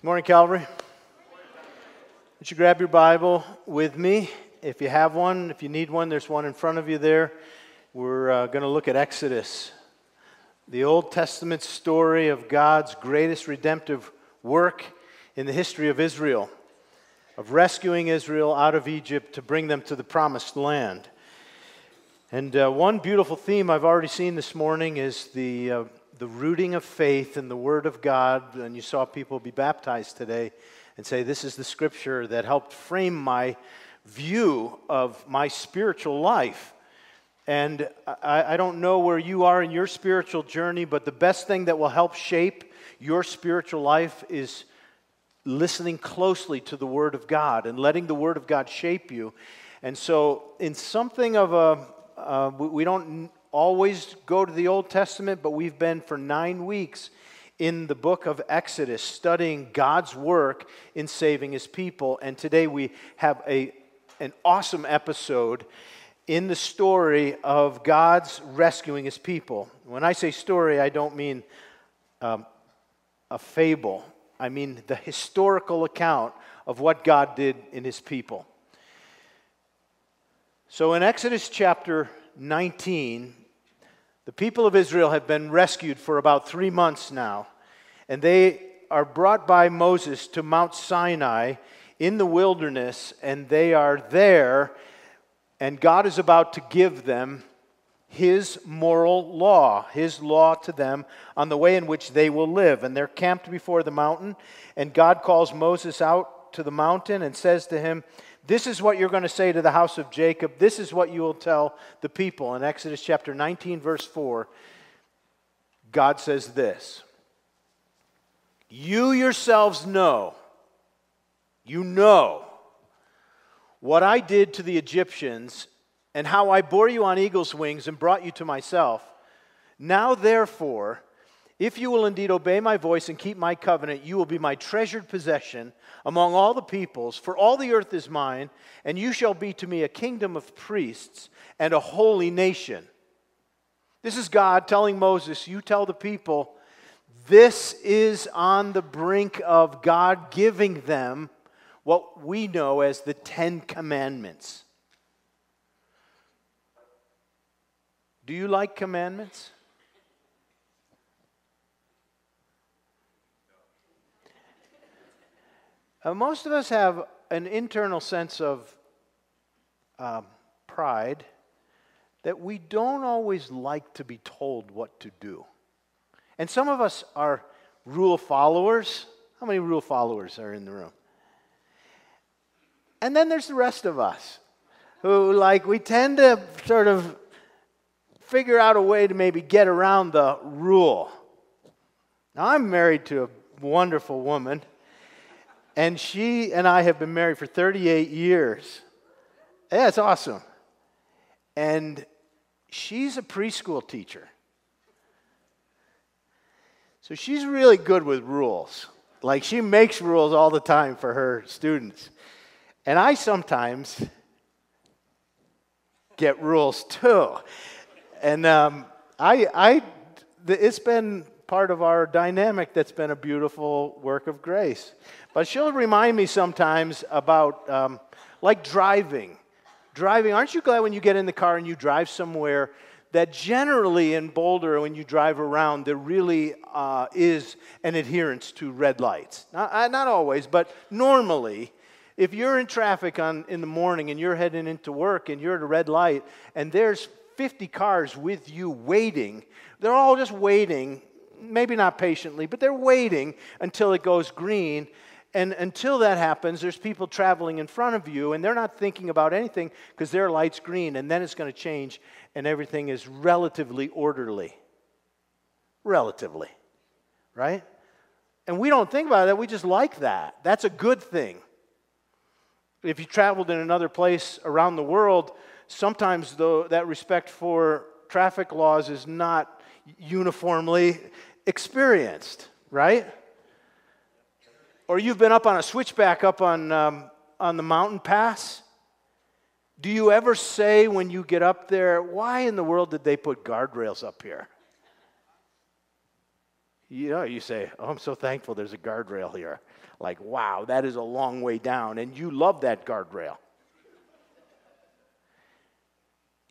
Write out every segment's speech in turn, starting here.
Morning, Calvary. Would you grab your Bible with me? If you have one, if you need one, there's one in front of you there. We're uh, going to look at Exodus, the Old Testament story of God's greatest redemptive work in the history of Israel, of rescuing Israel out of Egypt to bring them to the promised land. And uh, one beautiful theme I've already seen this morning is the, uh, the rooting of faith in the Word of God. And you saw people be baptized today and say, This is the scripture that helped frame my view of my spiritual life. And I, I, don't know where you are in your spiritual journey, but the best thing that will help shape your spiritual life is listening closely to the Word of God and letting the Word of God shape you. And so, in something of a, uh, we don't always go to the Old Testament, but we've been for nine weeks in the book of Exodus studying God's work in saving his people. And today we have a, an awesome episode in the story of God's rescuing his people. When I say story, I don't mean um, a fable, I mean the historical account of what God did in his people. So in Exodus chapter 19, the people of Israel have been rescued for about three months now, and they are brought by Moses to Mount Sinai in the wilderness, and they are there, and God is about to give them his moral law, his law to them on the way in which they will live. And they're camped before the mountain, and God calls Moses out to the mountain and says to him, This is what you're going to say to the house of Jacob. This is what you will tell the people. In Exodus chapter 19, verse 4, God says this You yourselves know, you know what I did to the Egyptians and how I bore you on eagle's wings and brought you to myself. Now, therefore, if you will indeed obey my voice and keep my covenant, you will be my treasured possession among all the peoples, for all the earth is mine, and you shall be to me a kingdom of priests and a holy nation. This is God telling Moses, You tell the people, this is on the brink of God giving them what we know as the Ten Commandments. Do you like commandments? Uh, most of us have an internal sense of um, pride that we don't always like to be told what to do. And some of us are rule followers. How many rule followers are in the room? And then there's the rest of us who, like, we tend to sort of figure out a way to maybe get around the rule. Now, I'm married to a wonderful woman, and she and I have been married for 38 years. Yeah, it's awesome. And she's a preschool teacher. So she's really good with rules. Like she makes rules all the time for her students. And I sometimes get rules too. And um, I, I, it's been part of our dynamic that's been a beautiful work of grace. But she'll remind me sometimes about, um, like driving. Driving, aren't you glad when you get in the car and you drive somewhere that generally in Boulder, when you drive around, there really uh, is an adherence to red lights? Not, uh, not always, but normally if you're in traffic on, in the morning and you're heading into work and you're at a red light and there's 50 cars with you waiting. They're all just waiting, maybe not patiently, but they're waiting until it goes green. And until that happens, there's people traveling in front of you, and they're not thinking about anything because their light's green, and then it's going to change, and everything is relatively orderly. Relatively, right? And we don't think about that, we just like that. That's a good thing. If you traveled in another place around the world, sometimes, though, that respect for traffic laws is not uniformly experienced, right? Or you've been up on a switchback up on, um, on the mountain pass. Do you ever say when you get up there, why in the world did they put guardrails up here? You know, you say, Oh, I'm so thankful there's a guardrail here. Like, wow, that is a long way down. And you love that guardrail.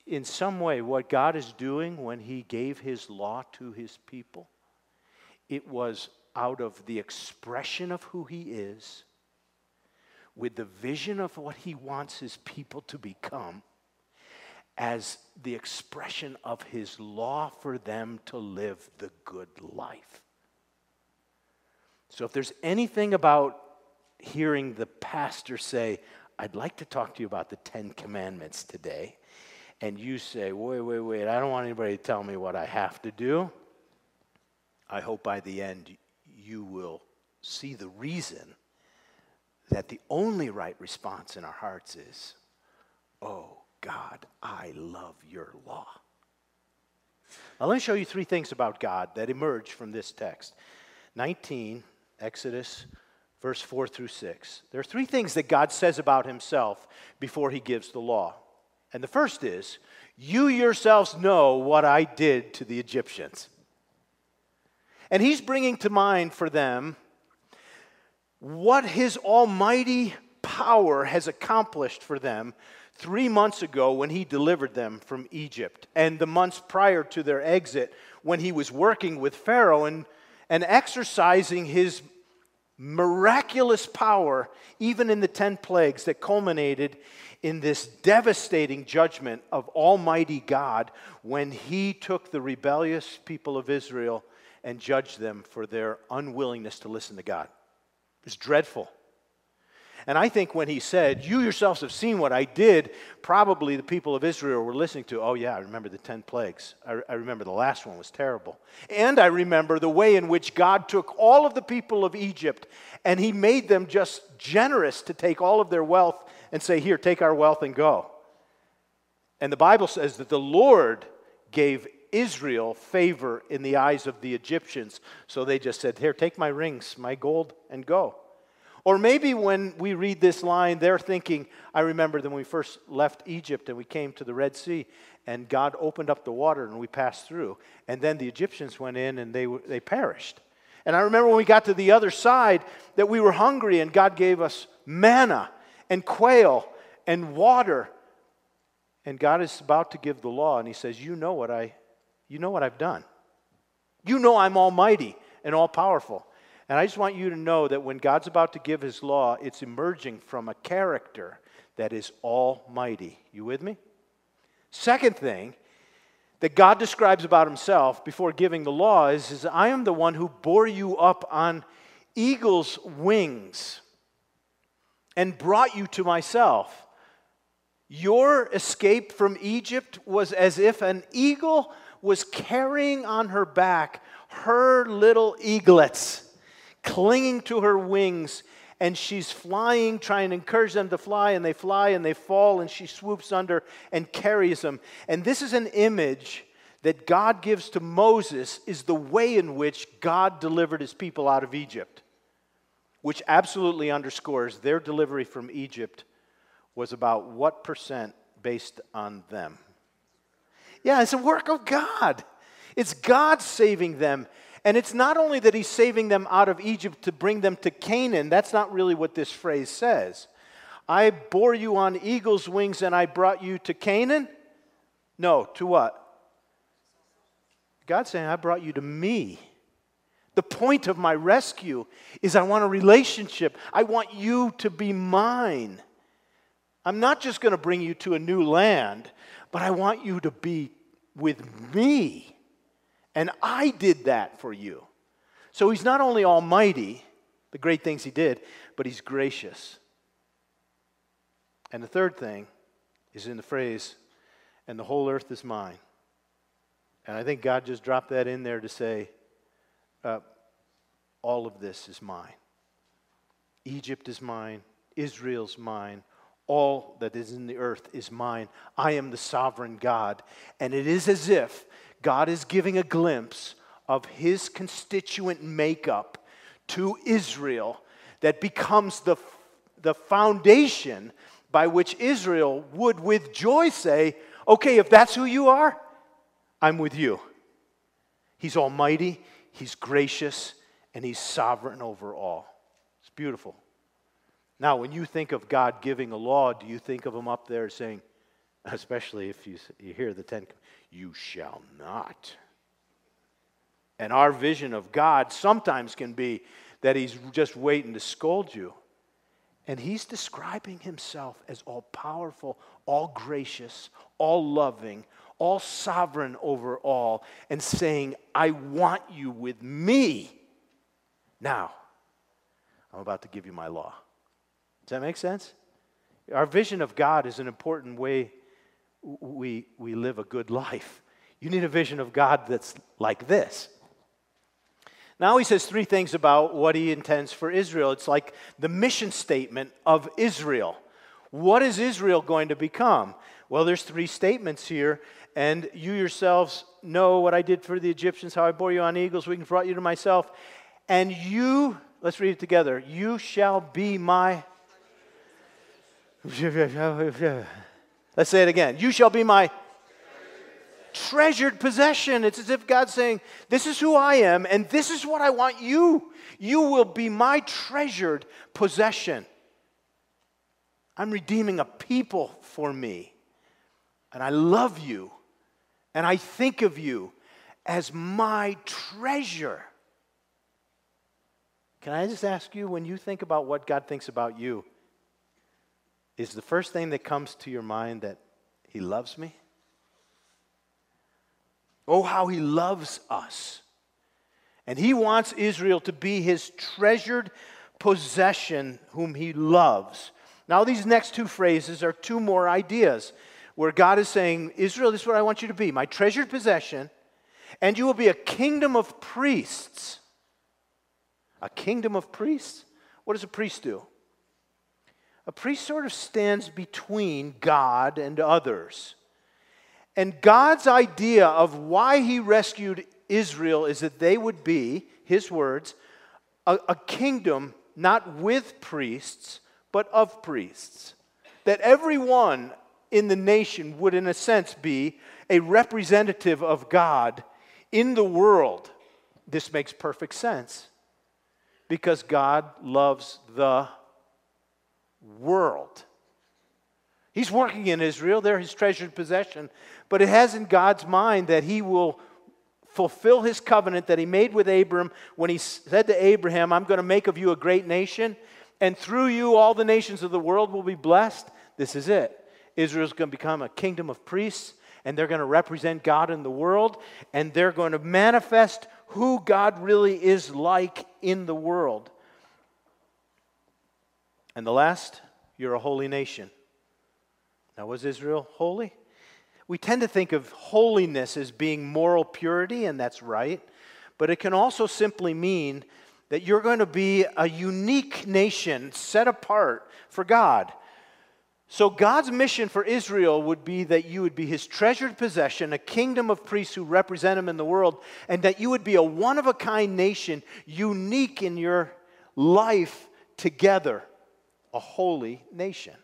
In some way, what God is doing when He gave His law to His people, it was out of the expression of who He is, with the vision of what He wants His people to become, as the expression of His law for them to live the good life. So if there's anything about hearing the pastor say, I'd like to talk to you about the Ten Commandments today, and you say, wait, wait, wait, I don't want anybody to tell me what I have to do, I hope by the end you will see the reason that the only right response in our hearts is, Oh God, I love your law. Now, let me show you three things about God that emerge from this text. 19, Exodus, verse 4 through 6. There are three things that God says about himself before he gives the law. And the first is, You yourselves know what I did to the Egyptians. And he's bringing to mind for them what his almighty power has accomplished for them three months ago when he delivered them from Egypt, and the months prior to their exit when he was working with Pharaoh and, and exercising his miraculous power, even in the 10 plagues that culminated in this devastating judgment of Almighty God when he took the rebellious people of Israel and judged them for their unwillingness to listen to God. It was dreadful. And I think when he said, You yourselves have seen what I did, probably the people of Israel were listening to, Oh, yeah, I remember the 10 plagues. I, I, remember the last one was terrible. And I remember the way in which God took all of the people of Egypt and he made them just generous to take all of their wealth and say, Here, take our wealth and go. And the Bible says that the Lord gave Israel favor in the eyes of the Egyptians. So they just said, Here, take my rings, my gold, and go. Or maybe when we read this line, they're thinking, I remember when we first left Egypt and we came to the Red Sea and God opened up the water and we passed through. And then the Egyptians went in and they, they perished. And I remember when we got to the other side that we were hungry and God gave us manna and quail and water. And God is about to give the law and he says, You know what I you know what I've done. You know I'm almighty and all powerful. And I just want you to know that when God's about to give his law, it's emerging from a character that is almighty. You with me? Second thing that God describes about himself before giving the law is, is I am the one who bore you up on eagle's wings and brought you to myself. Your escape from Egypt was as if an eagle was carrying on her back her little eaglets clinging to her wings, and she's flying, trying to encourage them to fly, and they fly and they fall, and she swoops under and carries them. And this is an image that God gives to Moses, is the way in which God delivered his people out of Egypt, which absolutely underscores their delivery from Egypt was about what percent based on them. Yeah, it's a work of God. It's God saving them. And it's not only that he's saving them out of Egypt to bring them to Canaan, that's not really what this phrase says. I bore you on eagle's wings and I brought you to Canaan? No, to what? God's saying, I brought you to me. The point of my rescue is I want a relationship. I want you to be mine. I'm not just going to bring you to a new land, but I want you to be with me. And I did that for you. So he's not only almighty, the great things he did, but he's gracious. And the third thing is in the phrase, and the whole earth is mine. And I think God just dropped that in there to say, uh, all of this is mine. Egypt is mine. Israel's mine. All that is in the earth is mine. I am the sovereign God. And it is as if God is giving a glimpse of his constituent makeup to Israel that becomes the, the foundation by which Israel would, with joy, say, Okay, if that's who you are, I'm with you. He's almighty, He's gracious, and He's sovereign over all. It's beautiful. Now, when you think of God giving a law, do you think of Him up there saying, especially if you, you hear the Ten, you shall not? And our vision of God sometimes can be that He's just waiting to scold you. And He's describing Himself as all powerful, all gracious, all loving, all sovereign over all, and saying, I want you with me. Now, I'm about to give you my law. Does that make sense? Our vision of God is an important way we, we live a good life. You need a vision of God that's like this. Now he says three things about what he intends for Israel. It's like the mission statement of Israel. What is Israel going to become? Well, there's three statements here, and you yourselves know what I did for the Egyptians, how I bore you on eagles, wings, brought you to myself. And you, let's read it together, you shall be my. Let's say it again. You shall be my treasured possession. It's as if God's saying, This is who I am, and this is what I want you. You will be my treasured possession. I'm redeeming a people for me. And I love you. And I think of you as my treasure. Can I just ask you, when you think about what God thinks about you, is the first thing that comes to your mind that He loves me? Oh, how he loves us. And he wants Israel to be his treasured possession, whom he loves. Now, these next two phrases are two more ideas where God is saying, Israel, this is what I want you to be my treasured possession, and you will be a kingdom of priests. A kingdom of priests? What does a priest do? A priest sort of stands between God and others. And God's idea of why he rescued Israel is that they would be, his words, a, a kingdom not with priests, but of priests. That everyone in the nation would, in a sense, be a representative of God in the world. This makes perfect sense because God loves the world. He's working in Israel, they're his treasured possession. But it has in God's mind that he will fulfill his covenant that he made with Abram when he said to Abraham, I'm going to make of you a great nation, and through you all the nations of the world will be blessed. This is it. Israel's going to become a kingdom of priests, and they're going to represent God in the world, and they're going to manifest who God really is like in the world. And the last, you're a holy nation. Now, was Israel holy? We tend to think of holiness as being moral purity, and that's right. But it can also simply mean that you're going to be a unique nation set apart for God. So, God's mission for Israel would be that you would be his treasured possession, a kingdom of priests who represent him in the world, and that you would be a one of a kind nation, unique in your life together, a holy nation.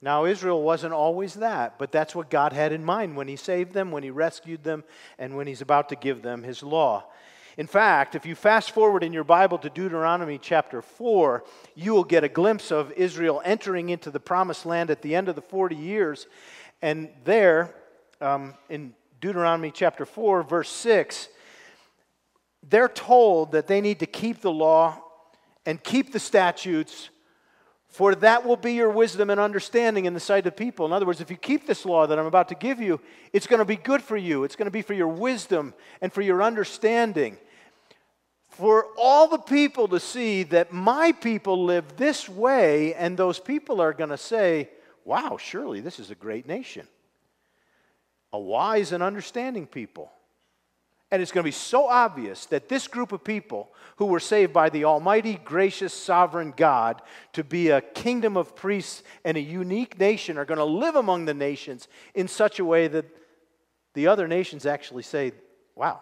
Now, Israel wasn't always that, but that's what God had in mind when He saved them, when He rescued them, and when He's about to give them His law. In fact, if you fast forward in your Bible to Deuteronomy chapter 4, you will get a glimpse of Israel entering into the promised land at the end of the 40 years. And there, um, in Deuteronomy chapter 4, verse 6, they're told that they need to keep the law and keep the statutes for that will be your wisdom and understanding in the sight of people. In other words, if you keep this law that I'm about to give you, it's going to be good for you. It's going to be for your wisdom and for your understanding. For all the people to see that my people live this way, and those people are going to say, wow, surely this is a great nation. A wise and understanding people. And it's going to be so obvious that this group of people who were saved by the Almighty, gracious, sovereign God to be a kingdom of priests and a unique nation are going to live among the nations in such a way that the other nations actually say, wow,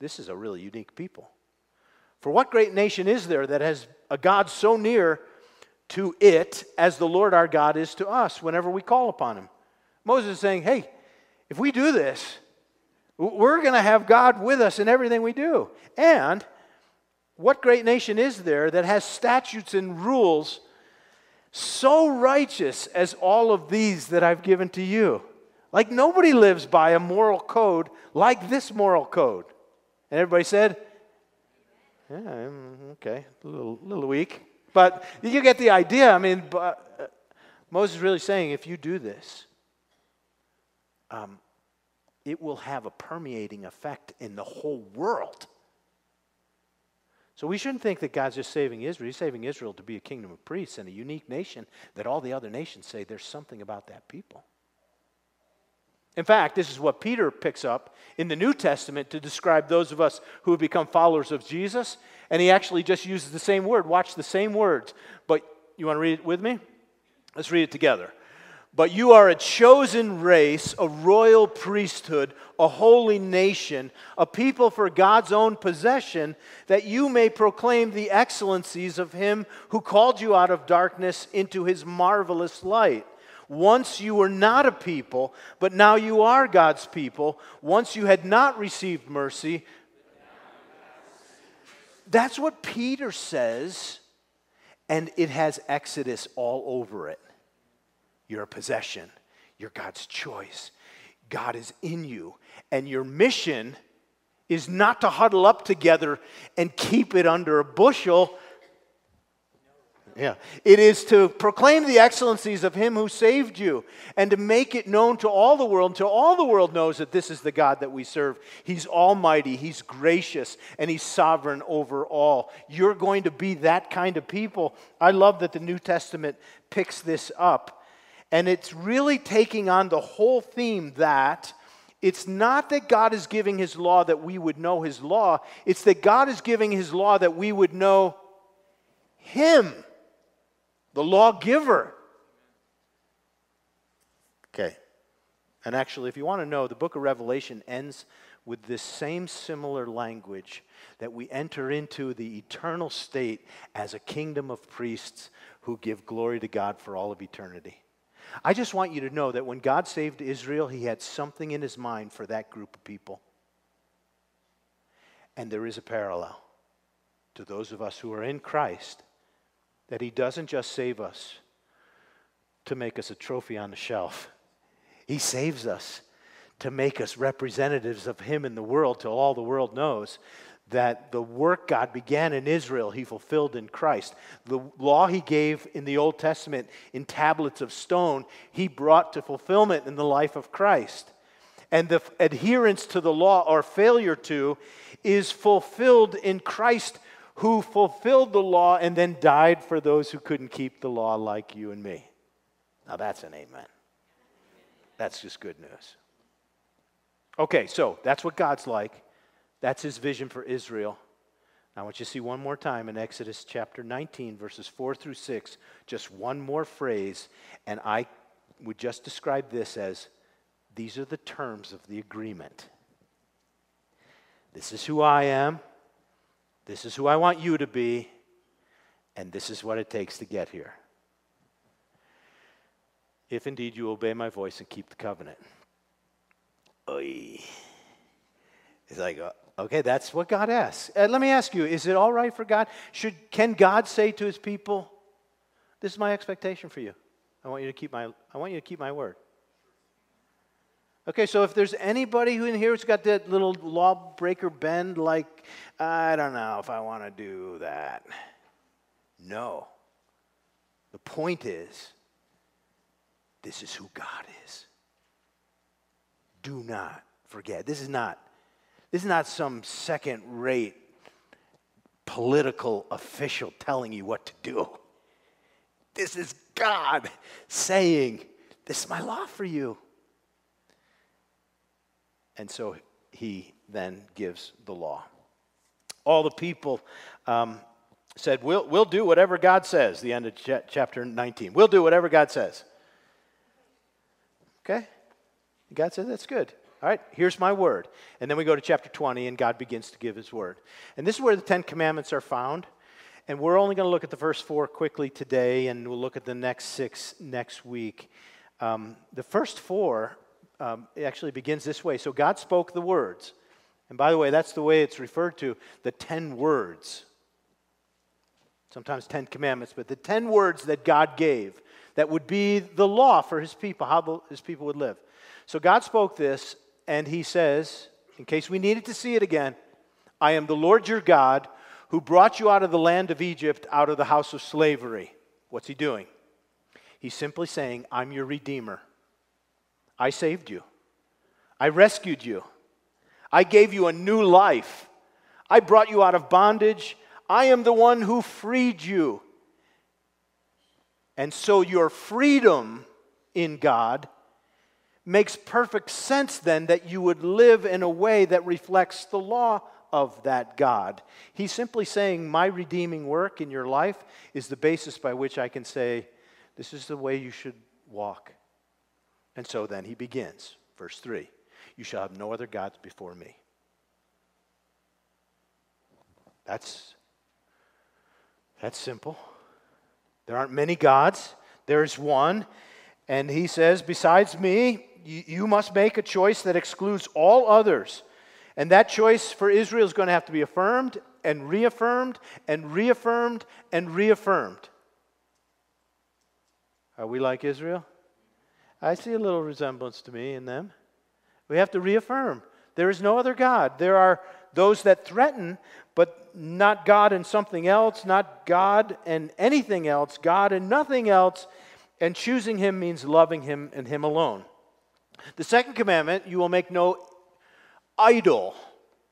this is a really unique people. For what great nation is there that has a God so near to it as the Lord our God is to us whenever we call upon him? Moses is saying, hey, if we do this, We're going to have God with us in everything we do. And what great nation is there that has statutes and rules so righteous as all of these that I've given to you? Like nobody lives by a moral code like this moral code. And everybody said, yeah, mm, okay, a little, little weak. But you get the idea. I mean, but, uh, Moses is really saying if you do this, um, it will have a permeating effect in the whole world. So we shouldn't think that God's just saving Israel. He's saving Israel to be a kingdom of priests and a unique nation that all the other nations say there's something about that people. In fact, this is what Peter picks up in the New Testament to describe those of us who have become followers of Jesus. And he actually just uses the same word. Watch the same words. But you want to read it with me? Let's read it together. But you are a chosen race, a royal priesthood, a holy nation, a people for God's own possession, that you may proclaim the excellencies of him who called you out of darkness into his marvelous light. Once you were not a people, but now you are God's people. Once you had not received mercy. That's what Peter says, and it has Exodus all over it. You're a possession, you're God's choice. God is in you, and your mission is not to huddle up together and keep it under a bushel yeah. It is to proclaim the excellencies of him who saved you and to make it known to all the world until all the world knows that this is the God that we serve. He's almighty, he's gracious, and he's sovereign over all. You're going to be that kind of people. I love that the New Testament picks this up. And it's really taking on the whole theme that it's not that God is giving his law that we would know his law, it's that God is giving his law that we would know him the lawgiver. Okay. And actually, if you want to know, the book of Revelation ends with this same similar language that we enter into the eternal state as a kingdom of priests who give glory to God for all of eternity. I just want you to know that when God saved Israel, he had something in his mind for that group of people. And there is a parallel to those of us who are in Christ that He doesn't just save us to make us a trophy on the shelf, He saves us to make us representatives of Him in the world till all the world knows that the work God began in Israel, He fulfilled in Christ. The law He gave in the Old Testament in tablets of stone, He brought to fulfillment in the life of Christ. And the adherence to the law or failure to is fulfilled in Christ who fulfilled the law and then died for those who couldn't keep the law like you and me. Now that's an amen. That's just good news. Okay, so that's what God's like. That's his vision for Israel. I want you to see one more time in Exodus chapter 19, verses 4 through 6, just one more phrase, and I would just describe this as these are the terms of the agreement. This is who I am. This is who I want you to be, and this is what it takes to get here. If indeed you obey my voice and keep the covenant. Oy. It's like, uh, okay, that's what God asks. Uh, let me ask you, is it all right for God? Should, can God say to his people, this is my expectation for you. I want you to keep my, I want you to keep my word. Okay, so if there's anybody who in here who's got that little lawbreaker bend, like, I don't know if I want to do that. No. The point is, this is who God is. Do not forget. This is not, this is not some second rate political official telling you what to do. This is God saying, This is my law for you. And so he then gives the law. All the people um, said, we'll, we'll do whatever God says, the end of ch- chapter 19. We'll do whatever God says. Okay? God said, that's good. All right, here's my word. And then we go to chapter 20, and God begins to give his word. And this is where the Ten Commandments are found. And we're only going to look at the first four quickly today, and we'll look at the next six next week. Um, the first four um, actually begins this way. So God spoke the words. And by the way, that's the way it's referred to the 10 words. Sometimes 10 commandments, but the 10 words that God gave that would be the law for his people, how his people would live. So God spoke this, and he says, in case we needed to see it again, I am the Lord your God who brought you out of the land of Egypt, out of the house of slavery. What's he doing? He's simply saying, I'm your redeemer. I saved you. I rescued you. I gave you a new life. I brought you out of bondage. I am the one who freed you. And so your freedom in God makes perfect sense then that you would live in a way that reflects the law of that God. He's simply saying, My redeeming work in your life is the basis by which I can say, This is the way you should walk. And so then he begins, verse 3 You shall have no other gods before me. That's, that's simple. There aren't many gods, there's one. And he says, Besides me, you must make a choice that excludes all others. And that choice for Israel is going to have to be affirmed and reaffirmed and reaffirmed and reaffirmed. Are we like Israel? I see a little resemblance to me in them. We have to reaffirm there is no other God. There are those that threaten, but not God and something else, not God and anything else, God and nothing else. And choosing Him means loving Him and Him alone. The second commandment you will make no idol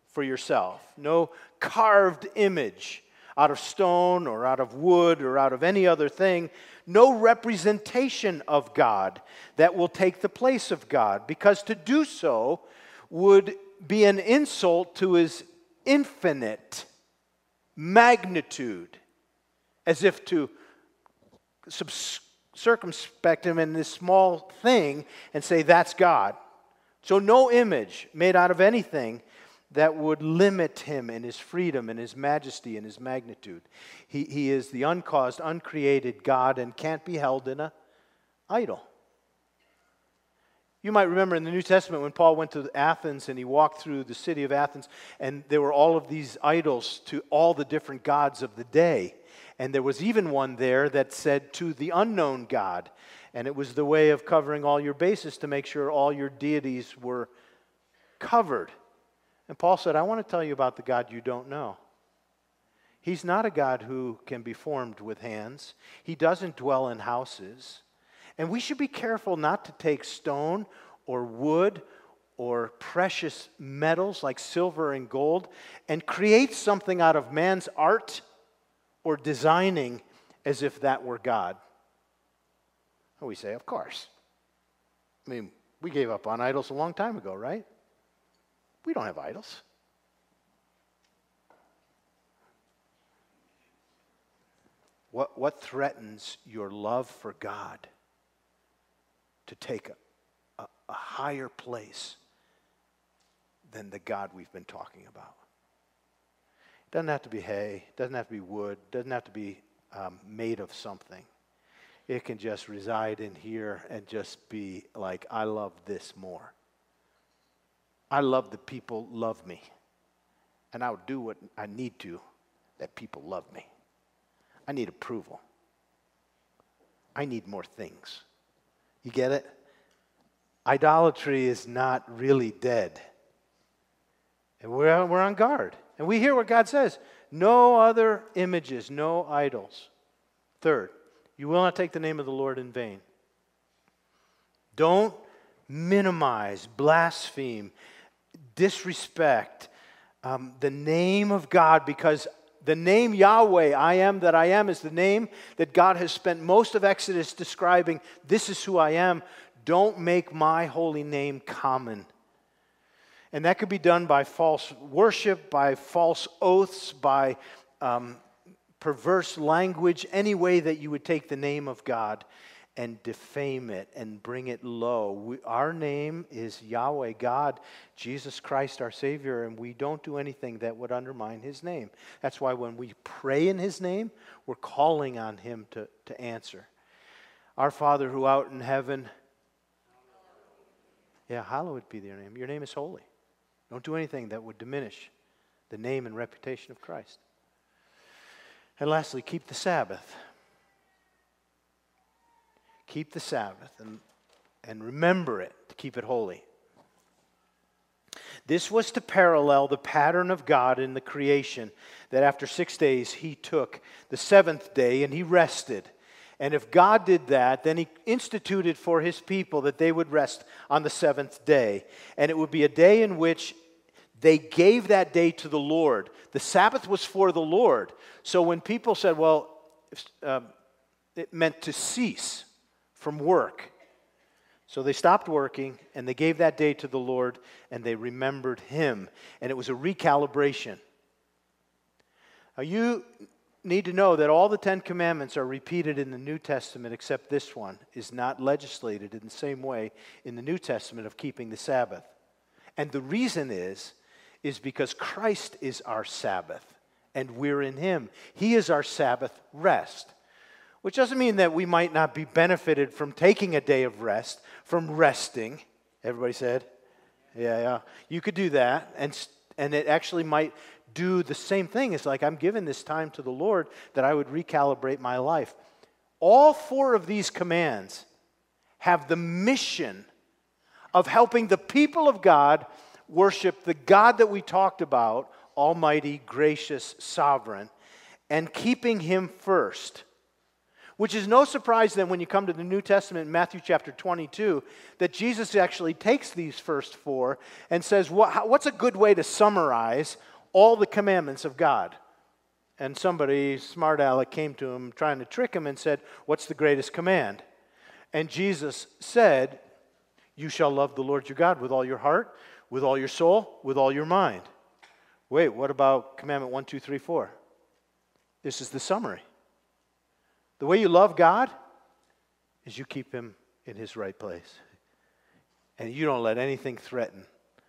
for yourself, no carved image out of stone or out of wood or out of any other thing, no representation of God that will take the place of God, because to do so would be an insult to his infinite magnitude, as if to circumspect him in this small thing and say, that's God. So, no image made out of anything that would limit him in his freedom and his majesty and his magnitude. He, he is the uncaused, uncreated God and can't be held in a idol. You might remember in the New Testament when Paul went to Athens and he walked through the city of Athens, and there were all of these idols to all the different gods of the day. And there was even one there that said, To the unknown God. And it was the way of covering all your bases to make sure all your deities were covered. And Paul said, I want to tell you about the God you don't know. He's not a God who can be formed with hands, He doesn't dwell in houses. And we should be careful not to take stone or wood or precious metals like silver and gold and create something out of man's art or designing as if that were God. We say, of course. I mean, we gave up on idols a long time ago, right? We don't have idols. What, what threatens your love for God? to take a, a, a higher place than the God we've been talking about. Doesn't have to be hay, doesn't have to be wood, doesn't have to be um, made of something. It can just reside in here and just be like, I love this more. I love that people love me. And I'll do what I need to that people love me. I need approval. I need more things. You get it? Idolatry is not really dead. And we're, we're on guard. And we hear what God says no other images, no idols. Third, you will not take the name of the Lord in vain. Don't minimize, blaspheme, disrespect um, the name of God because the name Yahweh, I am that I am, is the name that God has spent most of Exodus describing. This is who I am. Don't make my holy name common. And that could be done by false worship, by false oaths, by um, perverse language, any way that you would take the name of God and defame it and bring it low. We, our name is Yahweh, God, Jesus Christ, our Savior, and we don't do anything that would undermine His name. That's why when we pray in His name, we're calling on Him to, to answer. Our Father who out in heaven, Yeah, hallowed be your name. Your name is holy. Don't do anything that would diminish the name and reputation of Christ. And lastly, keep the Sabbath. Keep the Sabbath and, and remember it to keep it holy. This was to parallel the pattern of God in the creation, that after six days he took the seventh day and he rested. And if God did that, then he instituted for his people that they would rest on the seventh day. And it would be a day in which they gave that day to the Lord. The Sabbath was for the Lord. So when people said, well, um, it meant to cease from work, so they stopped working and they gave that day to the Lord and they remembered Him. And it was a recalibration. Now, you need to know that all the Ten Commandments are repeated in the New Testament, except this one is not legislated in the same way in the New Testament of keeping the Sabbath. And the reason is, is because Christ is our Sabbath and we're in Him. He is our Sabbath rest which doesn't mean that we might not be benefited from taking a day of rest, from resting. Everybody said? Yeah, yeah. You could do that, and, and it actually might do the same thing. It's like I'm giving this time to the Lord that I would recalibrate my life. All four of these commands have the mission of helping the people of God worship the God that we talked about, Almighty, gracious, sovereign, and keeping Him first which is no surprise then when you come to the New Testament Matthew chapter 22, that Jesus actually takes these first four and says, What's a good way to summarize all the commandments of God? And somebody, smart aleck, came to him trying to trick him and said, What's the greatest command? And Jesus said, You shall love the Lord your God with all your heart, with all your soul, with all your mind. Wait, what about commandment one, two, three, four? This is the summary. The way you love God is you keep him in his right place. And you don't let anything threaten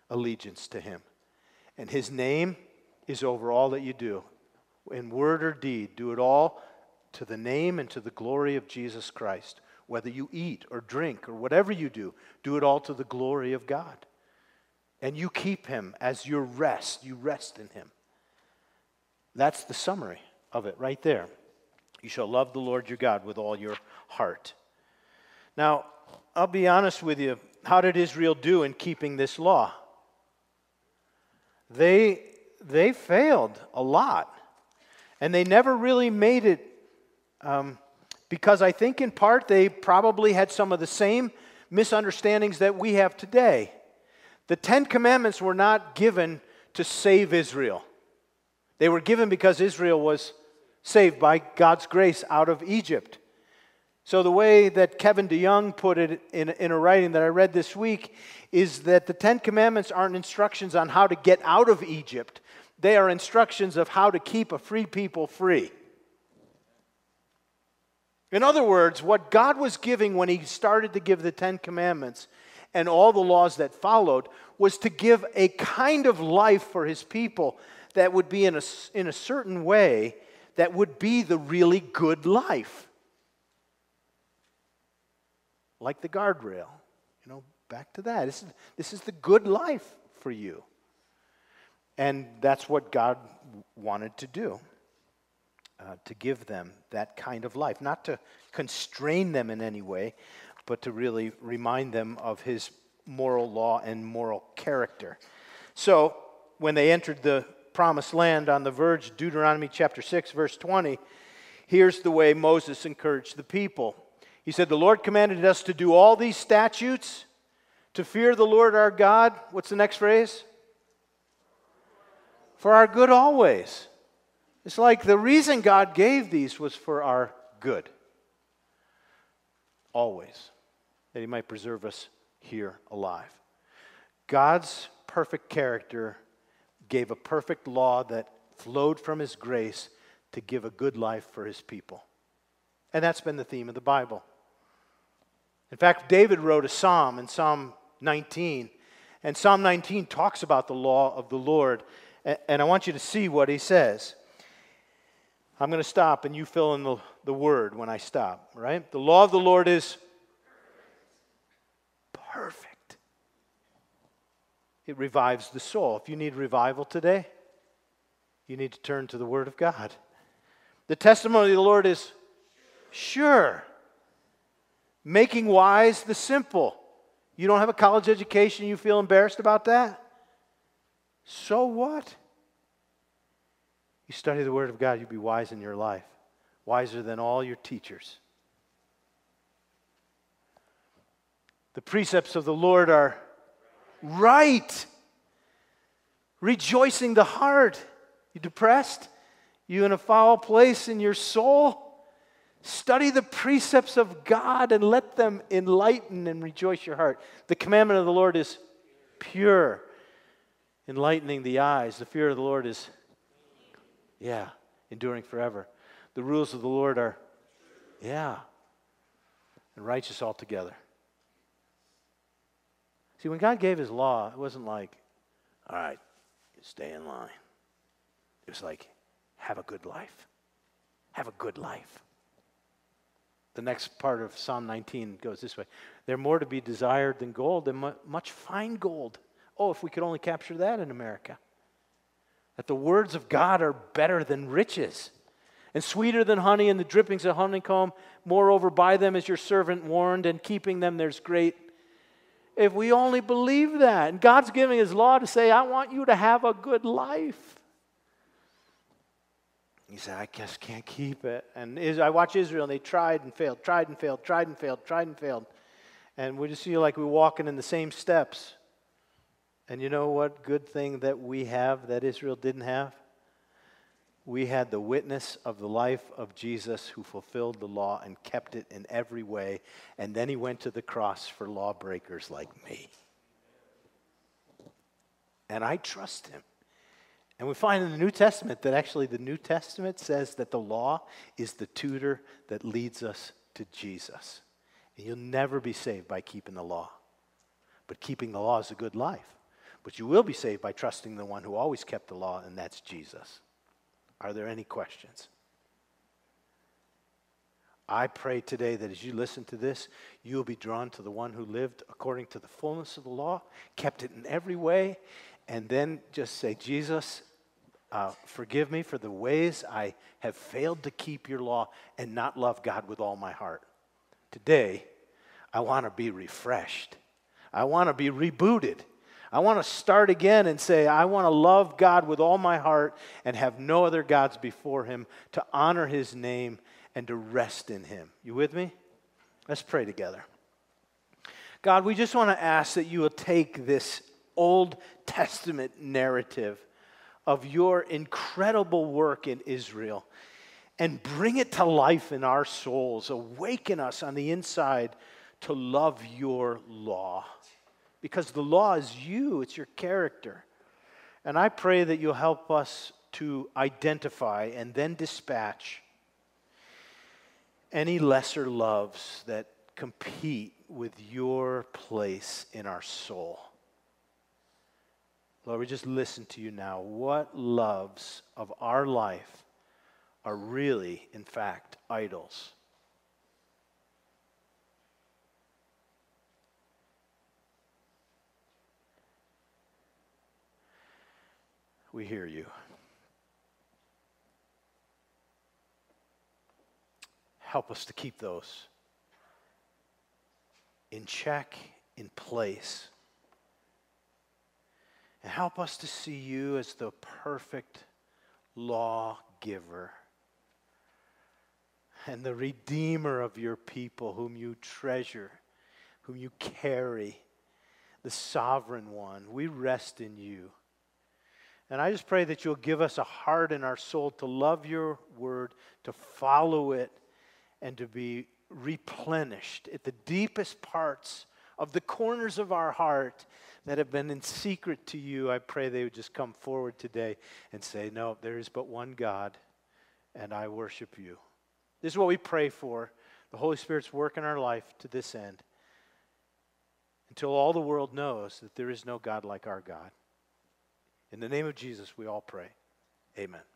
allegiance to him. And his name is over all that you do. In word or deed, do it all to the name and to the glory of Jesus Christ. Whether you eat or drink or whatever you do, do it all to the glory of God. And you keep him as your rest. You rest in him. That's the summary of it right there. You shall love the Lord your God with all your heart. Now, I'll be honest with you. How did Israel do in keeping this law? They, they failed a lot. And they never really made it um, because I think, in part, they probably had some of the same misunderstandings that we have today. The Ten Commandments were not given to save Israel, they were given because Israel was saved by God's grace out of Egypt. So, the way that Kevin DeYoung put it in, in a writing that I read this week is that the Ten Commandments aren't instructions on how to get out of Egypt, they are instructions of how to keep a free people free. In other words, what God was giving when He started to give the Ten Commandments and all the laws that followed was to give a kind of life for His people that would be in a, in a certain way that would be the really good life. Like the guardrail. You know, back to that. This is, this is the good life for you. And that's what God wanted to do. Uh, to give them that kind of life, not to constrain them in any way, but to really remind them of his moral law and moral character. So, when they entered the promised land on the verge, Deuteronomy chapter 6, verse 20, here's the way Moses encouraged the people. He said, The Lord commanded us to do all these statutes, to fear the Lord our God. What's the next phrase? For our good always. It's like the reason God gave these was for our good. Always. That He might preserve us here alive. God's perfect character gave a perfect law that flowed from his grace to give a good life for his people. And that's been the theme of the Bible. In fact, David wrote a psalm in Psalm 19, and Psalm 19 talks about the law of the Lord. And I want you to see what he says. I'm going to stop, and you fill in the, the word when I stop, right? The law of the Lord is perfect. it revives the soul. If you need revival today, you need to turn to the Word of God. The testimony of the Lord is sure, making wise the simple. You don't have a college education, you feel embarrassed about that? So what? You study the Word of God, you'll be wise in your life, wiser than all your teachers. The precepts of the Lord are right, rejoicing the heart. You depressed? You in a foul place in your soul? Study the precepts of God and let them enlighten and rejoice your heart. The commandment of the Lord is pure, enlightening the eyes. The fear of the Lord is, yeah, enduring forever. The rules of the Lord are, yeah, and righteous altogether. See, when God gave his law, it wasn't like, all right, stay in line. It was like, have a good life. Have a good life. The next part of Psalm 19 goes this way They're more to be desired than gold, than much fine gold. Oh, if we could only capture that in America. That the words of God are better than riches and sweeter than honey and the drippings of honeycomb. Moreover, by them is your servant warned, and keeping them there's great. If we only believe that. And God's giving His law to say, I want you to have a good life. He said, I just can't keep it. And I watch Israel, and they tried and failed, tried and failed, tried and failed, tried and failed. And we just feel like we're walking in the same steps. And you know what good thing that we have that Israel didn't have? We had the witness of the life of Jesus who fulfilled the law and kept it in every way. And then he went to the cross for lawbreakers like me. And I trust him. And we find in the New Testament that actually the New Testament says that the law is the tutor that leads us to Jesus. And you'll never be saved by keeping the law. But keeping the law is a good life. But you will be saved by trusting the one who always kept the law, and that's Jesus. Are there any questions? I pray today that as you listen to this, you will be drawn to the one who lived according to the fullness of the law, kept it in every way, and then just say, Jesus, uh, forgive me for the ways I have failed to keep your law and not love God with all my heart. Today, I want to be refreshed. I want to be rebooted. I want to start again and say, I want to love God with all my heart and have no other gods before Him, to honor His name and to rest in Him. You with me? Let's pray together. God, we just want to ask that you will take this Old Testament narrative of your incredible work in Israel and bring it to life in our souls. Awaken us on the inside to love your law. Because the law is you, it's your character. And I pray that you'll help us to identify and then dispatch any lesser loves that compete with your place in our soul. Lord, we just listen to you now. What loves of our life are really, in fact, idols? We hear you. Help us to keep those in check, in place and help us to see you as the perfect lawgiver and the redeemer of your people, whom you treasure, whom you carry, the sovereign one. We rest in you. And I just pray that you'll give us a heart in our soul to love your word, to follow it, and to be replenished at the deepest parts of the corners of our heart that have been in secret to you, I pray they would just come forward today and say, No, there is but one God, and I worship you. This is what we pray for. The Holy Spirit's work in our life to this end until all the world knows that there is no God like our God. In the name of Jesus, we all pray. Amen.